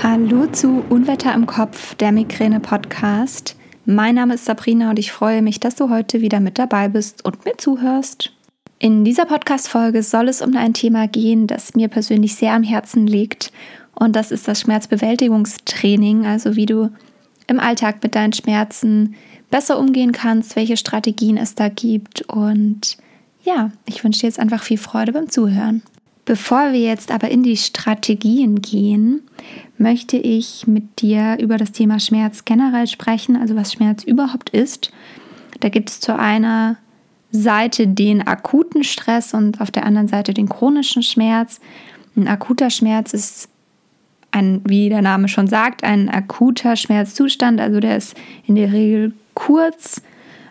Hallo zu Unwetter im Kopf, der Migräne-Podcast. Mein Name ist Sabrina und ich freue mich, dass du heute wieder mit dabei bist und mir zuhörst. In dieser Podcast-Folge soll es um ein Thema gehen, das mir persönlich sehr am Herzen liegt. Und das ist das Schmerzbewältigungstraining, also wie du im Alltag mit deinen Schmerzen besser umgehen kannst, welche Strategien es da gibt. Und ja, ich wünsche dir jetzt einfach viel Freude beim Zuhören. Bevor wir jetzt aber in die Strategien gehen, möchte ich mit dir über das Thema Schmerz generell sprechen, also was Schmerz überhaupt ist. Da gibt es zu einer Seite den akuten Stress und auf der anderen Seite den chronischen Schmerz. Ein akuter Schmerz ist ein, wie der Name schon sagt, ein akuter Schmerzzustand, also der ist in der Regel kurz.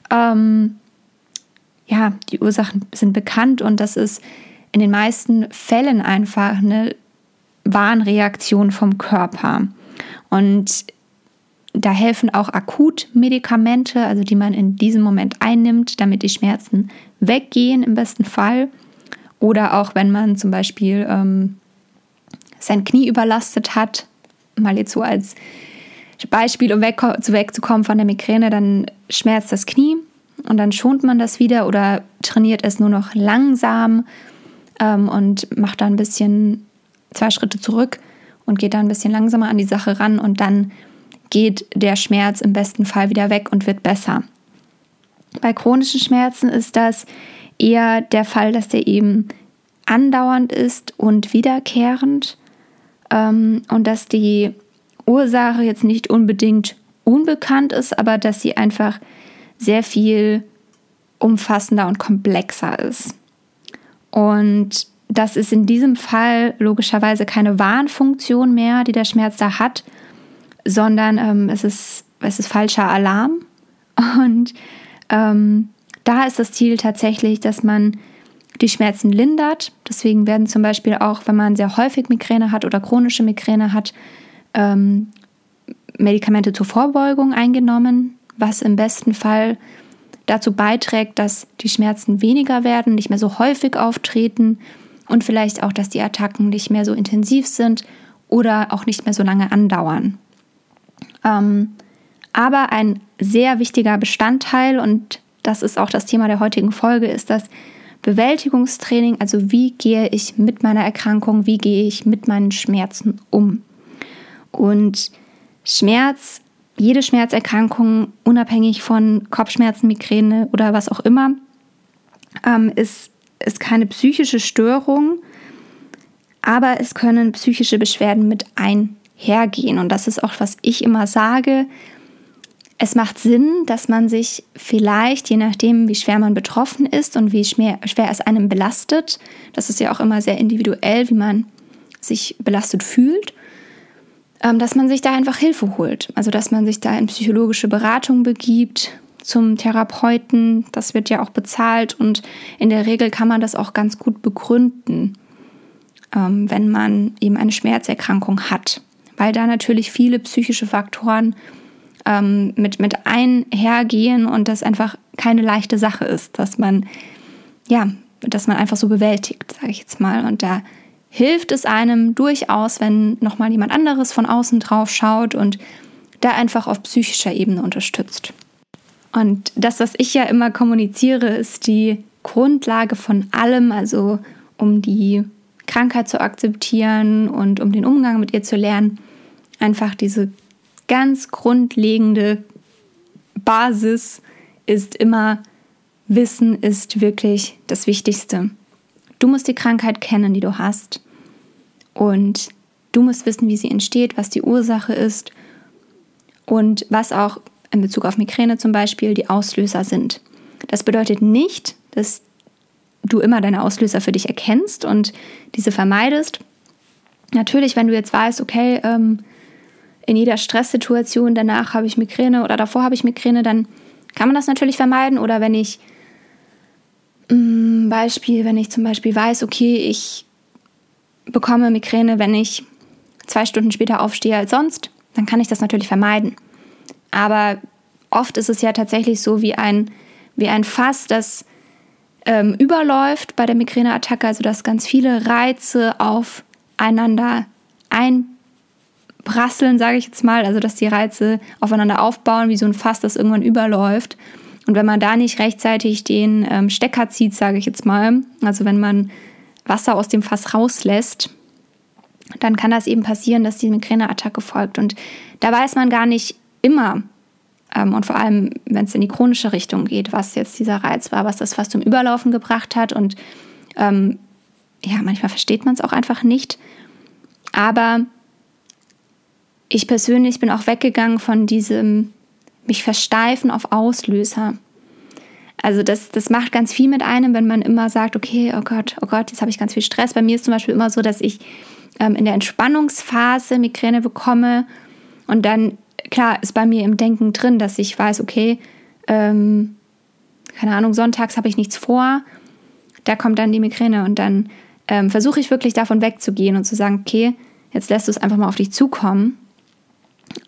Ähm, ja, die Ursachen sind bekannt und das ist in den meisten Fällen einfach eine Warnreaktion vom Körper. Und da helfen auch Akutmedikamente, also die man in diesem Moment einnimmt, damit die Schmerzen weggehen im besten Fall. Oder auch wenn man zum Beispiel ähm, sein Knie überlastet hat, mal jetzt so als Beispiel, um weg, wegzukommen von der Migräne, dann schmerzt das Knie und dann schont man das wieder oder trainiert es nur noch langsam ähm, und macht da ein bisschen zwei Schritte zurück und geht da ein bisschen langsamer an die Sache ran und dann geht der Schmerz im besten Fall wieder weg und wird besser. Bei chronischen Schmerzen ist das eher der Fall, dass der eben andauernd ist und wiederkehrend ähm, und dass die Ursache jetzt nicht unbedingt unbekannt ist, aber dass sie einfach sehr viel umfassender und komplexer ist. Und das ist in diesem Fall logischerweise keine Warnfunktion mehr, die der Schmerz da hat, sondern ähm, es, ist, es ist falscher Alarm. Und ähm, da ist das Ziel tatsächlich, dass man die Schmerzen lindert. Deswegen werden zum Beispiel auch, wenn man sehr häufig Migräne hat oder chronische Migräne hat, ähm, Medikamente zur Vorbeugung eingenommen, was im besten Fall dazu beiträgt, dass die Schmerzen weniger werden, nicht mehr so häufig auftreten und vielleicht auch, dass die Attacken nicht mehr so intensiv sind oder auch nicht mehr so lange andauern. Ähm, aber ein sehr wichtiger Bestandteil, und das ist auch das Thema der heutigen Folge, ist das Bewältigungstraining. Also wie gehe ich mit meiner Erkrankung, wie gehe ich mit meinen Schmerzen um? Und Schmerz jede Schmerzerkrankung, unabhängig von Kopfschmerzen, Migräne oder was auch immer, ähm, ist, ist keine psychische Störung, aber es können psychische Beschwerden mit einhergehen. Und das ist auch, was ich immer sage. Es macht Sinn, dass man sich vielleicht, je nachdem, wie schwer man betroffen ist und wie schwer, schwer es einem belastet, das ist ja auch immer sehr individuell, wie man sich belastet fühlt, dass man sich da einfach Hilfe holt. Also dass man sich da in psychologische Beratung begibt zum Therapeuten. Das wird ja auch bezahlt und in der Regel kann man das auch ganz gut begründen, ähm, wenn man eben eine Schmerzerkrankung hat. Weil da natürlich viele psychische Faktoren ähm, mit, mit einhergehen und das einfach keine leichte Sache ist, dass man, ja, dass man einfach so bewältigt, sage ich jetzt mal. Und da hilft es einem durchaus, wenn nochmal jemand anderes von außen drauf schaut und da einfach auf psychischer Ebene unterstützt. Und das, was ich ja immer kommuniziere, ist die Grundlage von allem, also um die Krankheit zu akzeptieren und um den Umgang mit ihr zu lernen. Einfach diese ganz grundlegende Basis ist immer, Wissen ist wirklich das Wichtigste. Du musst die Krankheit kennen, die du hast. Und du musst wissen, wie sie entsteht, was die Ursache ist und was auch in Bezug auf Migräne zum Beispiel die Auslöser sind. Das bedeutet nicht, dass du immer deine Auslöser für dich erkennst und diese vermeidest. Natürlich, wenn du jetzt weißt, okay, ähm, in jeder Stresssituation danach habe ich Migräne oder davor habe ich Migräne, dann kann man das natürlich vermeiden. Oder wenn ich Mm, Beispiel, wenn ich zum Beispiel weiß, okay, ich bekomme Migräne, wenn ich zwei Stunden später aufstehe als sonst, dann kann ich das natürlich vermeiden. Aber oft ist es ja tatsächlich so wie ein, wie ein Fass, das ähm, überläuft bei der Migräneattacke, also dass ganz viele Reize aufeinander prasseln, sage ich jetzt mal, also dass die Reize aufeinander aufbauen, wie so ein Fass, das irgendwann überläuft. Und wenn man da nicht rechtzeitig den ähm, Stecker zieht, sage ich jetzt mal, also wenn man Wasser aus dem Fass rauslässt, dann kann das eben passieren, dass die Migräneattacke folgt. Und da weiß man gar nicht immer, ähm, und vor allem, wenn es in die chronische Richtung geht, was jetzt dieser Reiz war, was das fast zum Überlaufen gebracht hat. Und ähm, ja, manchmal versteht man es auch einfach nicht. Aber ich persönlich bin auch weggegangen von diesem mich versteifen auf Auslöser. Also das, das macht ganz viel mit einem, wenn man immer sagt, okay, oh Gott, oh Gott, jetzt habe ich ganz viel Stress. Bei mir ist zum Beispiel immer so, dass ich ähm, in der Entspannungsphase Migräne bekomme und dann, klar, ist bei mir im Denken drin, dass ich weiß, okay, ähm, keine Ahnung, sonntags habe ich nichts vor, da kommt dann die Migräne und dann ähm, versuche ich wirklich davon wegzugehen und zu sagen, okay, jetzt lässt du es einfach mal auf dich zukommen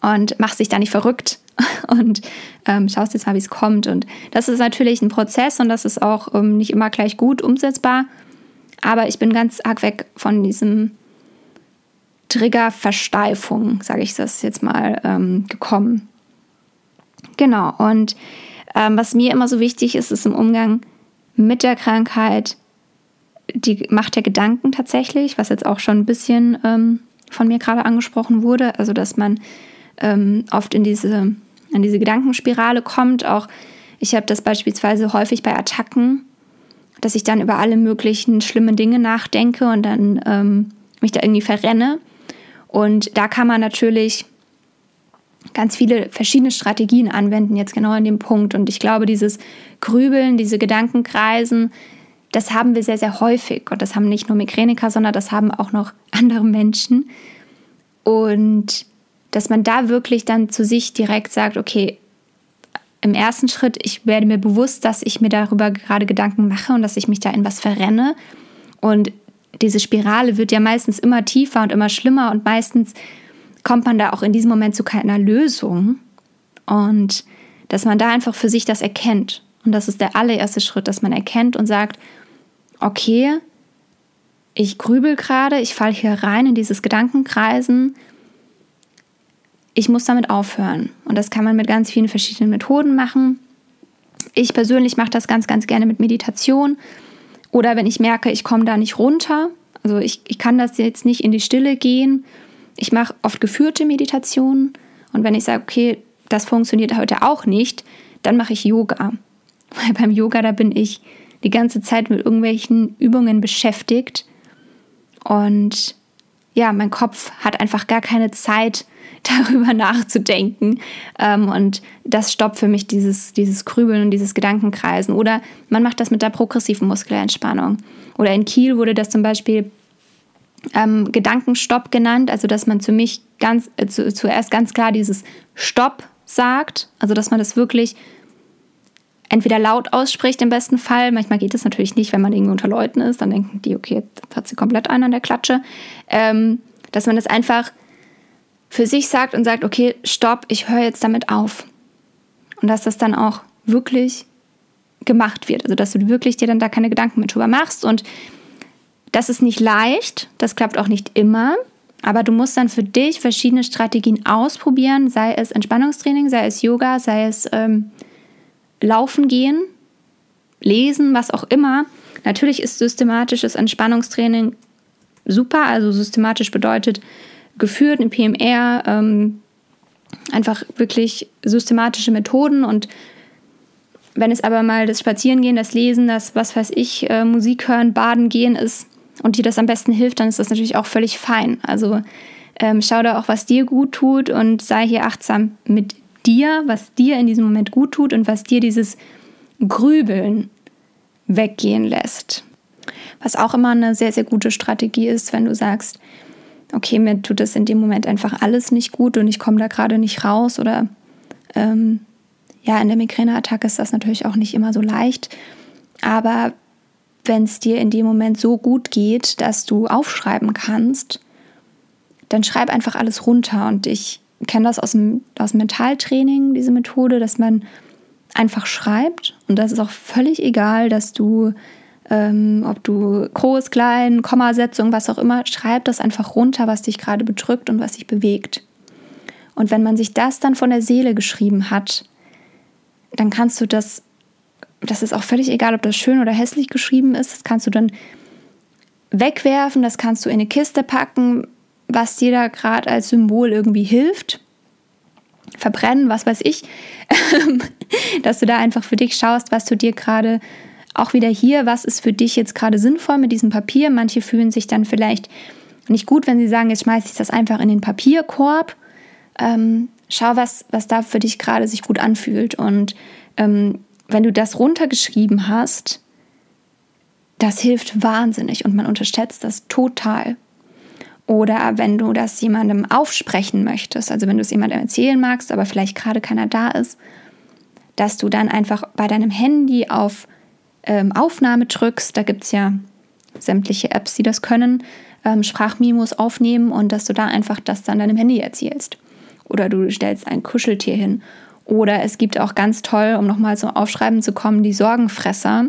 und machst dich da nicht verrückt und ähm, schaust jetzt mal, wie es kommt. Und das ist natürlich ein Prozess und das ist auch ähm, nicht immer gleich gut umsetzbar. Aber ich bin ganz arg weg von diesem Triggerversteifung, sage ich das jetzt mal, ähm, gekommen. Genau. Und ähm, was mir immer so wichtig ist, ist im Umgang mit der Krankheit die Macht der Gedanken tatsächlich, was jetzt auch schon ein bisschen ähm, von mir gerade angesprochen wurde. Also, dass man ähm, oft in diese, in diese Gedankenspirale kommt. Auch ich habe das beispielsweise häufig bei Attacken, dass ich dann über alle möglichen schlimmen Dinge nachdenke und dann ähm, mich da irgendwie verrenne. Und da kann man natürlich ganz viele verschiedene Strategien anwenden, jetzt genau an dem Punkt. Und ich glaube, dieses Grübeln, diese Gedankenkreisen, das haben wir sehr, sehr häufig. Und das haben nicht nur Migräniker, sondern das haben auch noch andere Menschen. Und dass man da wirklich dann zu sich direkt sagt, okay, im ersten Schritt, ich werde mir bewusst, dass ich mir darüber gerade Gedanken mache und dass ich mich da in was verrenne. Und diese Spirale wird ja meistens immer tiefer und immer schlimmer und meistens kommt man da auch in diesem Moment zu keiner Lösung. Und dass man da einfach für sich das erkennt. Und das ist der allererste Schritt, dass man erkennt und sagt, okay, ich grübel gerade, ich falle hier rein in dieses Gedankenkreisen. Ich muss damit aufhören. Und das kann man mit ganz vielen verschiedenen Methoden machen. Ich persönlich mache das ganz, ganz gerne mit Meditation oder wenn ich merke, ich komme da nicht runter, also ich, ich kann das jetzt nicht in die Stille gehen. Ich mache oft geführte Meditationen und wenn ich sage, okay, das funktioniert heute auch nicht, dann mache ich Yoga. Weil beim Yoga, da bin ich die ganze Zeit mit irgendwelchen Übungen beschäftigt und ja, mein Kopf hat einfach gar keine Zeit, darüber nachzudenken. Ähm, und das stoppt für mich dieses, dieses Grübeln und dieses Gedankenkreisen. Oder man macht das mit der progressiven Muskelentspannung. Oder in Kiel wurde das zum Beispiel ähm, Gedankenstopp genannt, also dass man zu mich ganz, äh, zu, zuerst ganz klar dieses Stopp sagt, also dass man das wirklich entweder laut ausspricht im besten Fall, manchmal geht es natürlich nicht, wenn man irgendwie unter Leuten ist, dann denken die, okay, jetzt hat sie komplett einen an der Klatsche, ähm, dass man das einfach für sich sagt und sagt, okay, stopp, ich höre jetzt damit auf. Und dass das dann auch wirklich gemacht wird. Also dass du wirklich dir dann da keine Gedanken mehr drüber machst. Und das ist nicht leicht, das klappt auch nicht immer. Aber du musst dann für dich verschiedene Strategien ausprobieren, sei es Entspannungstraining, sei es Yoga, sei es ähm, Laufen gehen, Lesen, was auch immer. Natürlich ist systematisches Entspannungstraining super. Also systematisch bedeutet, geführt, eine PMR, ähm, einfach wirklich systematische Methoden und wenn es aber mal das Spazierengehen, das Lesen, das, was weiß ich, äh, Musik hören, Baden gehen ist und dir das am besten hilft, dann ist das natürlich auch völlig fein. Also ähm, schau da auch, was dir gut tut und sei hier achtsam mit dir, was dir in diesem Moment gut tut und was dir dieses Grübeln weggehen lässt. Was auch immer eine sehr, sehr gute Strategie ist, wenn du sagst, okay, mir tut das in dem Moment einfach alles nicht gut und ich komme da gerade nicht raus oder ähm, ja, in der Migräneattacke ist das natürlich auch nicht immer so leicht, aber wenn es dir in dem Moment so gut geht, dass du aufschreiben kannst, dann schreib einfach alles runter und ich kenne das aus dem, aus dem Mentaltraining, diese Methode, dass man einfach schreibt und das ist auch völlig egal, dass du ähm, ob du groß, klein, Kommasetzung, was auch immer, schreib das einfach runter, was dich gerade bedrückt und was dich bewegt. Und wenn man sich das dann von der Seele geschrieben hat, dann kannst du das, das ist auch völlig egal, ob das schön oder hässlich geschrieben ist, das kannst du dann wegwerfen, das kannst du in eine Kiste packen, was dir da gerade als Symbol irgendwie hilft. Verbrennen, was weiß ich, dass du da einfach für dich schaust, was du dir gerade auch wieder hier, was ist für dich jetzt gerade sinnvoll mit diesem Papier. Manche fühlen sich dann vielleicht nicht gut, wenn sie sagen, jetzt schmeiße ich das einfach in den Papierkorb. Ähm, schau, was, was da für dich gerade sich gut anfühlt. Und ähm, wenn du das runtergeschrieben hast, das hilft wahnsinnig und man unterschätzt das total. Oder wenn du das jemandem aufsprechen möchtest, also wenn du es jemandem erzählen magst, aber vielleicht gerade keiner da ist, dass du dann einfach bei deinem Handy auf ähm, Aufnahme drückst. Da gibt es ja sämtliche Apps, die das können, ähm, Sprachmemos aufnehmen und dass du da einfach das dann deinem Handy erzählst. Oder du stellst ein Kuscheltier hin. Oder es gibt auch ganz toll, um nochmal zum Aufschreiben zu kommen, die Sorgenfresser.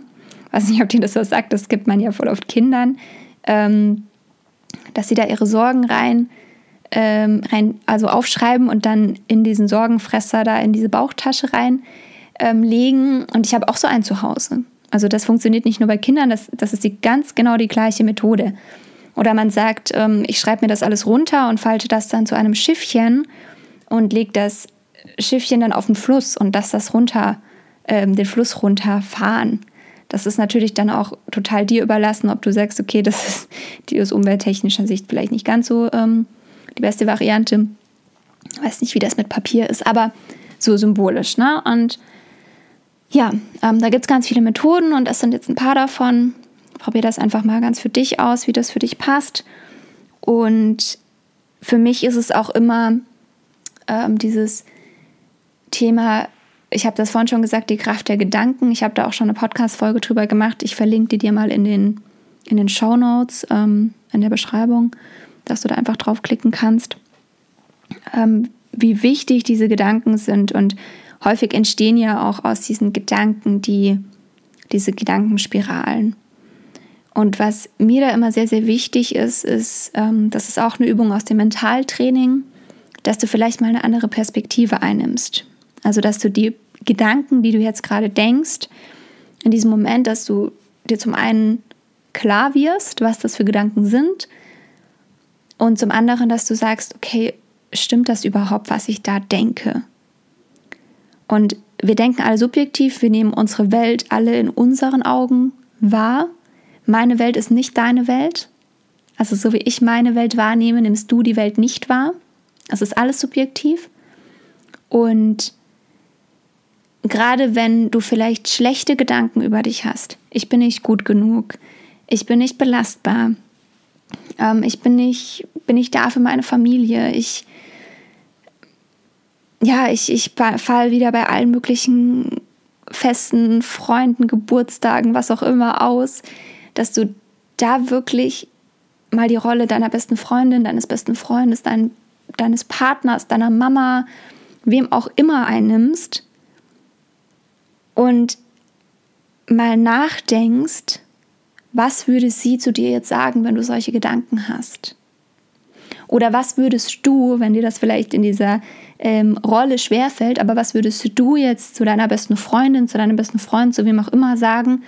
Ich weiß nicht, ob dir das was sagt, das gibt man ja voll oft Kindern, ähm, dass sie da ihre Sorgen rein, ähm, rein, also aufschreiben und dann in diesen Sorgenfresser da in diese Bauchtasche rein ähm, legen. Und ich habe auch so einen zu Hause. Also das funktioniert nicht nur bei Kindern, das, das ist die ganz genau die gleiche Methode. Oder man sagt, ähm, ich schreibe mir das alles runter und falte das dann zu einem Schiffchen und lege das Schiffchen dann auf den Fluss und lasse das runter, ähm, den Fluss runterfahren. Das ist natürlich dann auch total dir überlassen, ob du sagst, okay, das ist die aus umwelttechnischer Sicht vielleicht nicht ganz so ähm, die beste Variante. Ich weiß nicht, wie das mit Papier ist, aber so symbolisch. Ne? Und ja, ähm, da gibt es ganz viele Methoden und es sind jetzt ein paar davon. Probier das einfach mal ganz für dich aus, wie das für dich passt. Und für mich ist es auch immer ähm, dieses Thema, ich habe das vorhin schon gesagt, die Kraft der Gedanken. Ich habe da auch schon eine Podcast-Folge drüber gemacht. Ich verlinke die dir mal in den, in den Show Notes, ähm, in der Beschreibung, dass du da einfach draufklicken kannst. Ähm, wie wichtig diese Gedanken sind und häufig entstehen ja auch aus diesen Gedanken die, diese Gedankenspiralen. Und was mir da immer sehr, sehr wichtig ist, ist, ähm, das ist auch eine Übung aus dem Mentaltraining, dass du vielleicht mal eine andere Perspektive einnimmst. Also, dass du die Gedanken, die du jetzt gerade denkst, in diesem Moment, dass du dir zum einen klar wirst, was das für Gedanken sind, und zum anderen, dass du sagst, okay, stimmt das überhaupt, was ich da denke? Und wir denken alle subjektiv, wir nehmen unsere Welt alle in unseren Augen wahr. Meine Welt ist nicht deine Welt. Also so wie ich meine Welt wahrnehme, nimmst du die Welt nicht wahr. Das ist alles subjektiv. Und gerade wenn du vielleicht schlechte Gedanken über dich hast, ich bin nicht gut genug, ich bin nicht belastbar, ähm, ich bin nicht, bin nicht da für meine Familie, ich ja, ich, ich fall wieder bei allen möglichen Festen, Freunden, Geburtstagen, was auch immer aus, dass du da wirklich mal die Rolle deiner besten Freundin, deines besten Freundes, dein, deines Partners, deiner Mama, wem auch immer einnimmst und mal nachdenkst, was würde sie zu dir jetzt sagen, wenn du solche Gedanken hast? Oder was würdest du, wenn dir das vielleicht in dieser ähm, Rolle schwerfällt, aber was würdest du jetzt zu deiner besten Freundin, zu deinem besten Freund, zu wem auch immer sagen,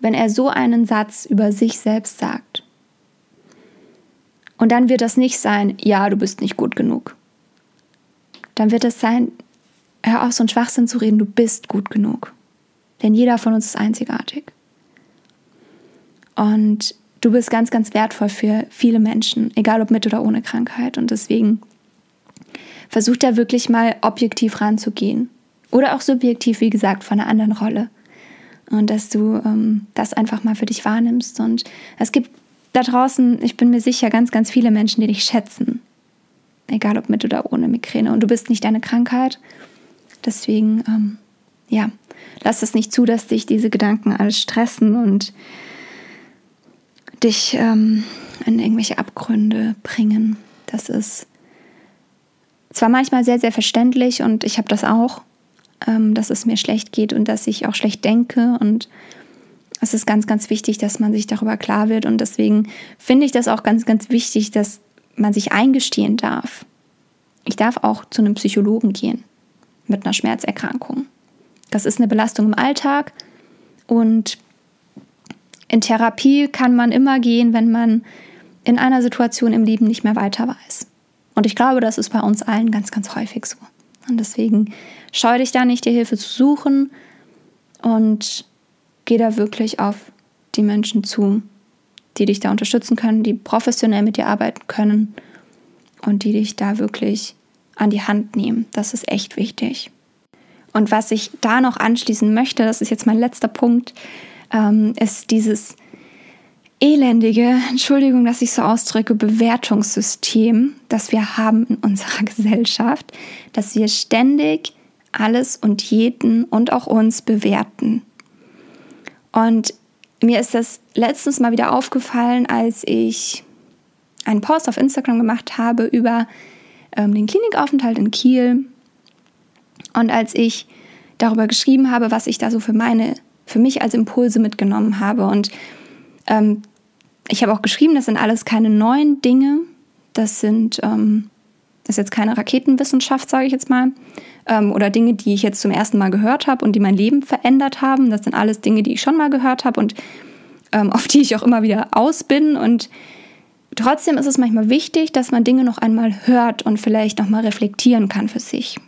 wenn er so einen Satz über sich selbst sagt? Und dann wird das nicht sein, ja, du bist nicht gut genug. Dann wird es sein, hör auf, so einen Schwachsinn zu reden, du bist gut genug. Denn jeder von uns ist einzigartig. Und du bist ganz, ganz wertvoll für viele Menschen, egal ob mit oder ohne Krankheit. Und deswegen versuch da wirklich mal objektiv ranzugehen. Oder auch subjektiv, wie gesagt, von einer anderen Rolle. Und dass du ähm, das einfach mal für dich wahrnimmst. Und es gibt da draußen, ich bin mir sicher, ganz, ganz viele Menschen, die dich schätzen. Egal ob mit oder ohne Migräne. Und du bist nicht deine Krankheit. Deswegen, ähm, ja, lass es nicht zu, dass dich diese Gedanken alles stressen und dich ähm, in irgendwelche Abgründe bringen. Das ist zwar manchmal sehr, sehr verständlich und ich habe das auch, ähm, dass es mir schlecht geht und dass ich auch schlecht denke und es ist ganz, ganz wichtig, dass man sich darüber klar wird und deswegen finde ich das auch ganz, ganz wichtig, dass man sich eingestehen darf. ich darf auch zu einem Psychologen gehen mit einer Schmerzerkrankung. Das ist eine Belastung im Alltag und in Therapie kann man immer gehen, wenn man in einer Situation im Leben nicht mehr weiter weiß. Und ich glaube, das ist bei uns allen ganz, ganz häufig so. Und deswegen scheu dich da nicht, dir Hilfe zu suchen und geh da wirklich auf die Menschen zu, die dich da unterstützen können, die professionell mit dir arbeiten können und die dich da wirklich an die Hand nehmen. Das ist echt wichtig. Und was ich da noch anschließen möchte, das ist jetzt mein letzter Punkt, ähm, ist dieses elendige, Entschuldigung, dass ich so ausdrücke, Bewertungssystem, das wir haben in unserer Gesellschaft, dass wir ständig alles und jeden und auch uns bewerten. Und mir ist das letztens mal wieder aufgefallen, als ich einen Post auf Instagram gemacht habe über ähm, den Klinikaufenthalt in Kiel. Und als ich darüber geschrieben habe, was ich da so für meine, für mich als Impulse mitgenommen habe. Und ähm, ich habe auch geschrieben, das sind alles keine neuen Dinge. Das sind, ähm, das ist jetzt keine Raketenwissenschaft, sage ich jetzt mal. Ähm, oder Dinge, die ich jetzt zum ersten Mal gehört habe und die mein Leben verändert haben. Das sind alles Dinge, die ich schon mal gehört habe und ähm, auf die ich auch immer wieder aus bin. Und trotzdem ist es manchmal wichtig, dass man Dinge noch einmal hört und vielleicht noch mal reflektieren kann für sich.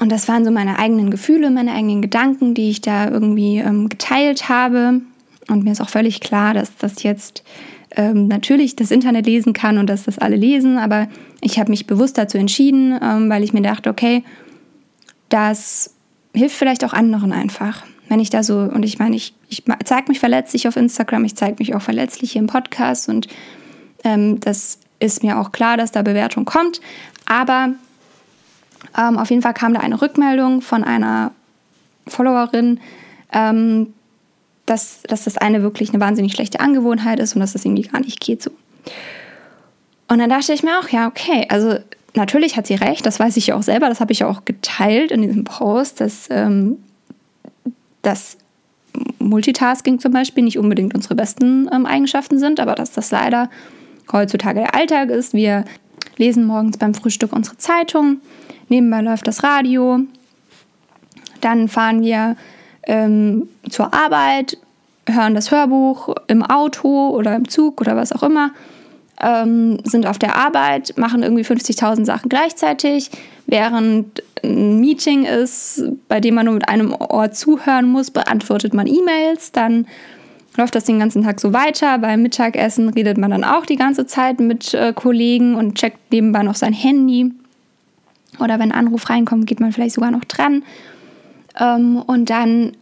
Und das waren so meine eigenen Gefühle, meine eigenen Gedanken, die ich da irgendwie ähm, geteilt habe. Und mir ist auch völlig klar, dass das jetzt ähm, natürlich das Internet lesen kann und dass das alle lesen, aber ich habe mich bewusst dazu entschieden, ähm, weil ich mir dachte, okay, das hilft vielleicht auch anderen einfach. Wenn ich da so, und ich meine, ich, ich zeige mich verletzlich auf Instagram, ich zeige mich auch verletzlich hier im Podcast und ähm, das ist mir auch klar, dass da Bewertung kommt. Aber ähm, auf jeden Fall kam da eine Rückmeldung von einer Followerin, ähm, dass, dass das eine wirklich eine wahnsinnig schlechte Angewohnheit ist und dass das irgendwie gar nicht geht so. Und dann dachte ich mir auch, ja, okay, also natürlich hat sie recht, das weiß ich ja auch selber, das habe ich ja auch geteilt in diesem Post, dass ähm, das Multitasking zum Beispiel nicht unbedingt unsere besten ähm, Eigenschaften sind, aber dass das leider heutzutage der Alltag ist. Wir lesen morgens beim Frühstück unsere Zeitung, nebenbei läuft das Radio, dann fahren wir ähm, zur Arbeit, hören das Hörbuch im Auto oder im Zug oder was auch immer, ähm, sind auf der Arbeit, machen irgendwie 50.000 Sachen gleichzeitig, während ein Meeting ist, bei dem man nur mit einem Ohr zuhören muss, beantwortet man E-Mails, dann läuft das den ganzen Tag so weiter. Beim Mittagessen redet man dann auch die ganze Zeit mit äh, Kollegen und checkt nebenbei noch sein Handy. Oder wenn ein Anruf reinkommt, geht man vielleicht sogar noch dran. Ähm, und dann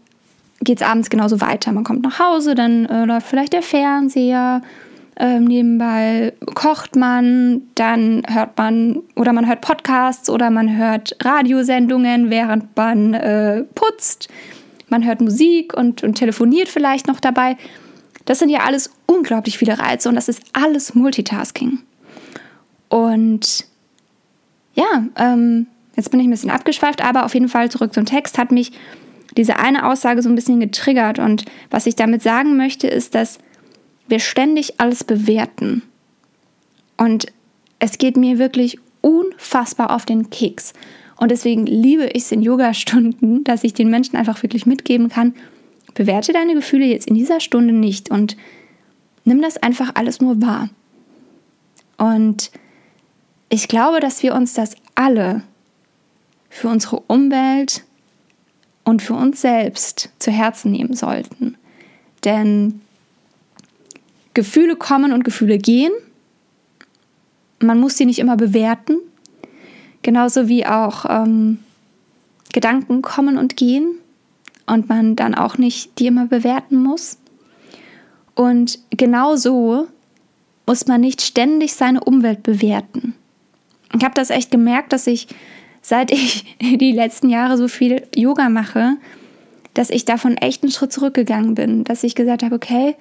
geht es abends genauso weiter. Man kommt nach Hause, dann äh, läuft vielleicht der Fernseher. Ähm, nebenbei kocht man, dann hört man oder man hört Podcasts oder man hört Radiosendungen, während man äh, putzt. Man hört Musik und, und telefoniert vielleicht noch dabei. Das sind ja alles unglaublich viele Reize und das ist alles Multitasking. Und ja, ähm, jetzt bin ich ein bisschen abgeschweift, aber auf jeden Fall zurück zum Text hat mich diese eine Aussage so ein bisschen getriggert. Und was ich damit sagen möchte, ist, dass wir ständig alles bewerten. Und es geht mir wirklich unfassbar auf den Keks. Und deswegen liebe ich es in Yoga-Stunden, dass ich den Menschen einfach wirklich mitgeben kann, bewerte deine Gefühle jetzt in dieser Stunde nicht und nimm das einfach alles nur wahr. Und ich glaube, dass wir uns das alle für unsere Umwelt und für uns selbst zu Herzen nehmen sollten. Denn Gefühle kommen und Gefühle gehen. Man muss sie nicht immer bewerten. Genauso wie auch ähm, Gedanken kommen und gehen und man dann auch nicht die immer bewerten muss. Und genauso muss man nicht ständig seine Umwelt bewerten. Ich habe das echt gemerkt, dass ich, seit ich die letzten Jahre so viel Yoga mache, dass ich davon echt einen Schritt zurückgegangen bin. Dass ich gesagt habe, okay,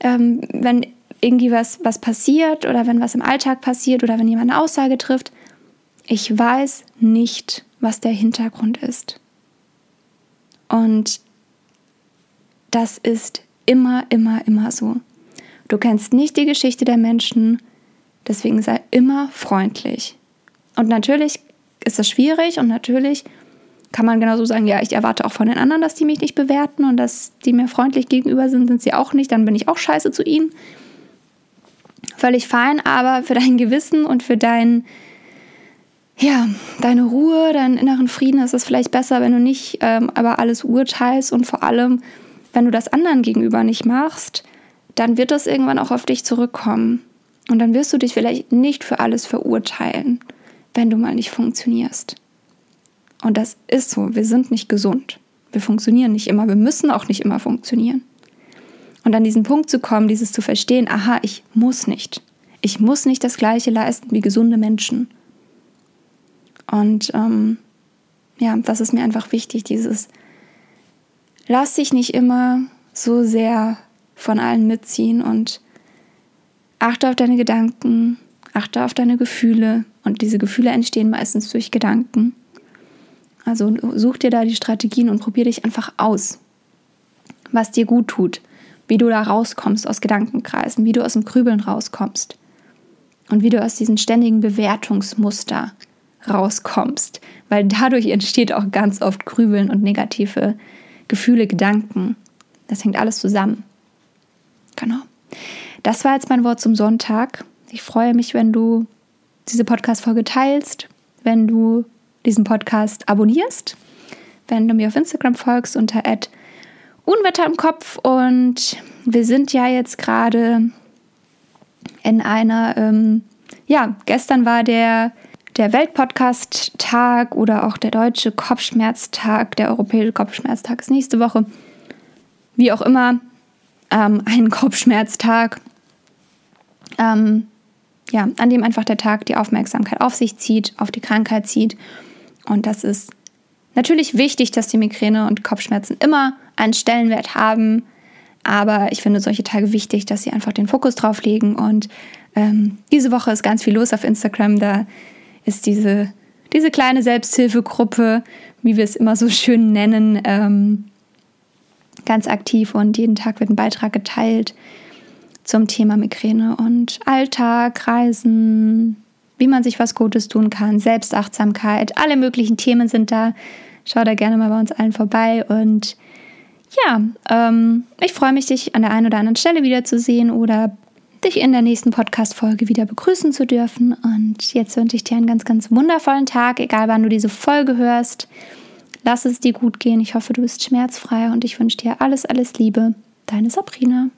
ähm, wenn irgendwie was, was passiert oder wenn was im Alltag passiert oder wenn jemand eine Aussage trifft, ich weiß nicht, was der Hintergrund ist. Und das ist immer, immer, immer so. Du kennst nicht die Geschichte der Menschen, deswegen sei immer freundlich Und natürlich ist das schwierig und natürlich kann man genauso sagen, ja, ich erwarte auch von den anderen, dass die mich nicht bewerten und dass die mir freundlich gegenüber sind, sind sie auch nicht, dann bin ich auch scheiße zu ihnen. Völlig fein, aber für dein Gewissen und für dein, ja, deine Ruhe, deinen inneren Frieden ist es vielleicht besser, wenn du nicht ähm, über alles urteilst und vor allem, wenn du das anderen gegenüber nicht machst, dann wird das irgendwann auch auf dich zurückkommen. Und dann wirst du dich vielleicht nicht für alles verurteilen, wenn du mal nicht funktionierst. Und das ist so. Wir sind nicht gesund. Wir funktionieren nicht immer. Wir müssen auch nicht immer funktionieren. Und an diesen Punkt zu kommen, dieses zu verstehen, aha, ich muss nicht. Ich muss nicht das Gleiche leisten wie gesunde Menschen. Und ähm, ja, das ist mir einfach wichtig, dieses, lass dich nicht immer so sehr von allen mitziehen und achte auf deine Gedanken, achte auf deine Gefühle. Und diese Gefühle entstehen meistens durch Gedanken. Also such dir da die Strategien und probier dich einfach aus, was dir gut tut, wie du da rauskommst aus Gedankenkreisen, wie du aus dem Grübeln rauskommst und wie du aus diesen ständigen Bewertungsmuster rauskommst, weil dadurch entsteht auch ganz oft Grübeln und negative Gefühle, Gedanken. Das hängt alles zusammen. Genau. Das war jetzt mein Wort zum Sonntag. Ich freue mich, wenn du diese Podcast-Folge teilst, wenn du diesen Podcast abonnierst, wenn du mir auf Instagram folgst unter Unwetter im Kopf. Und wir sind ja jetzt gerade in einer, ähm, ja, gestern war der, der Weltpodcast-Tag oder auch der deutsche Kopfschmerztag, der europäische Kopfschmerztag ist nächste Woche. Wie auch immer, ähm, ein Kopfschmerztag. Ähm, ja, an dem einfach der Tag die Aufmerksamkeit auf sich zieht, auf die Krankheit zieht und das ist natürlich wichtig, dass die Migräne und Kopfschmerzen immer einen Stellenwert haben. Aber ich finde solche Tage wichtig, dass sie einfach den Fokus drauf legen. Und ähm, diese Woche ist ganz viel los auf Instagram. Da ist diese, diese kleine Selbsthilfegruppe, wie wir es immer so schön nennen, ähm, ganz aktiv. Und jeden Tag wird ein Beitrag geteilt zum Thema Migräne und Alltag, Reisen, wie man sich was Gutes tun kann, Selbstachtsamkeit, alle möglichen Themen sind da. Schau da gerne mal bei uns allen vorbei und ja, ähm, ich freue mich, dich an der einen oder anderen Stelle wiederzusehen oder dich in der nächsten Podcast-Folge wieder begrüßen zu dürfen. Und jetzt wünsche ich dir einen ganz, ganz wundervollen Tag, egal wann du diese Folge hörst. Lass es dir gut gehen. Ich hoffe, du bist schmerzfrei und ich wünsche dir alles, alles Liebe. Deine Sabrina.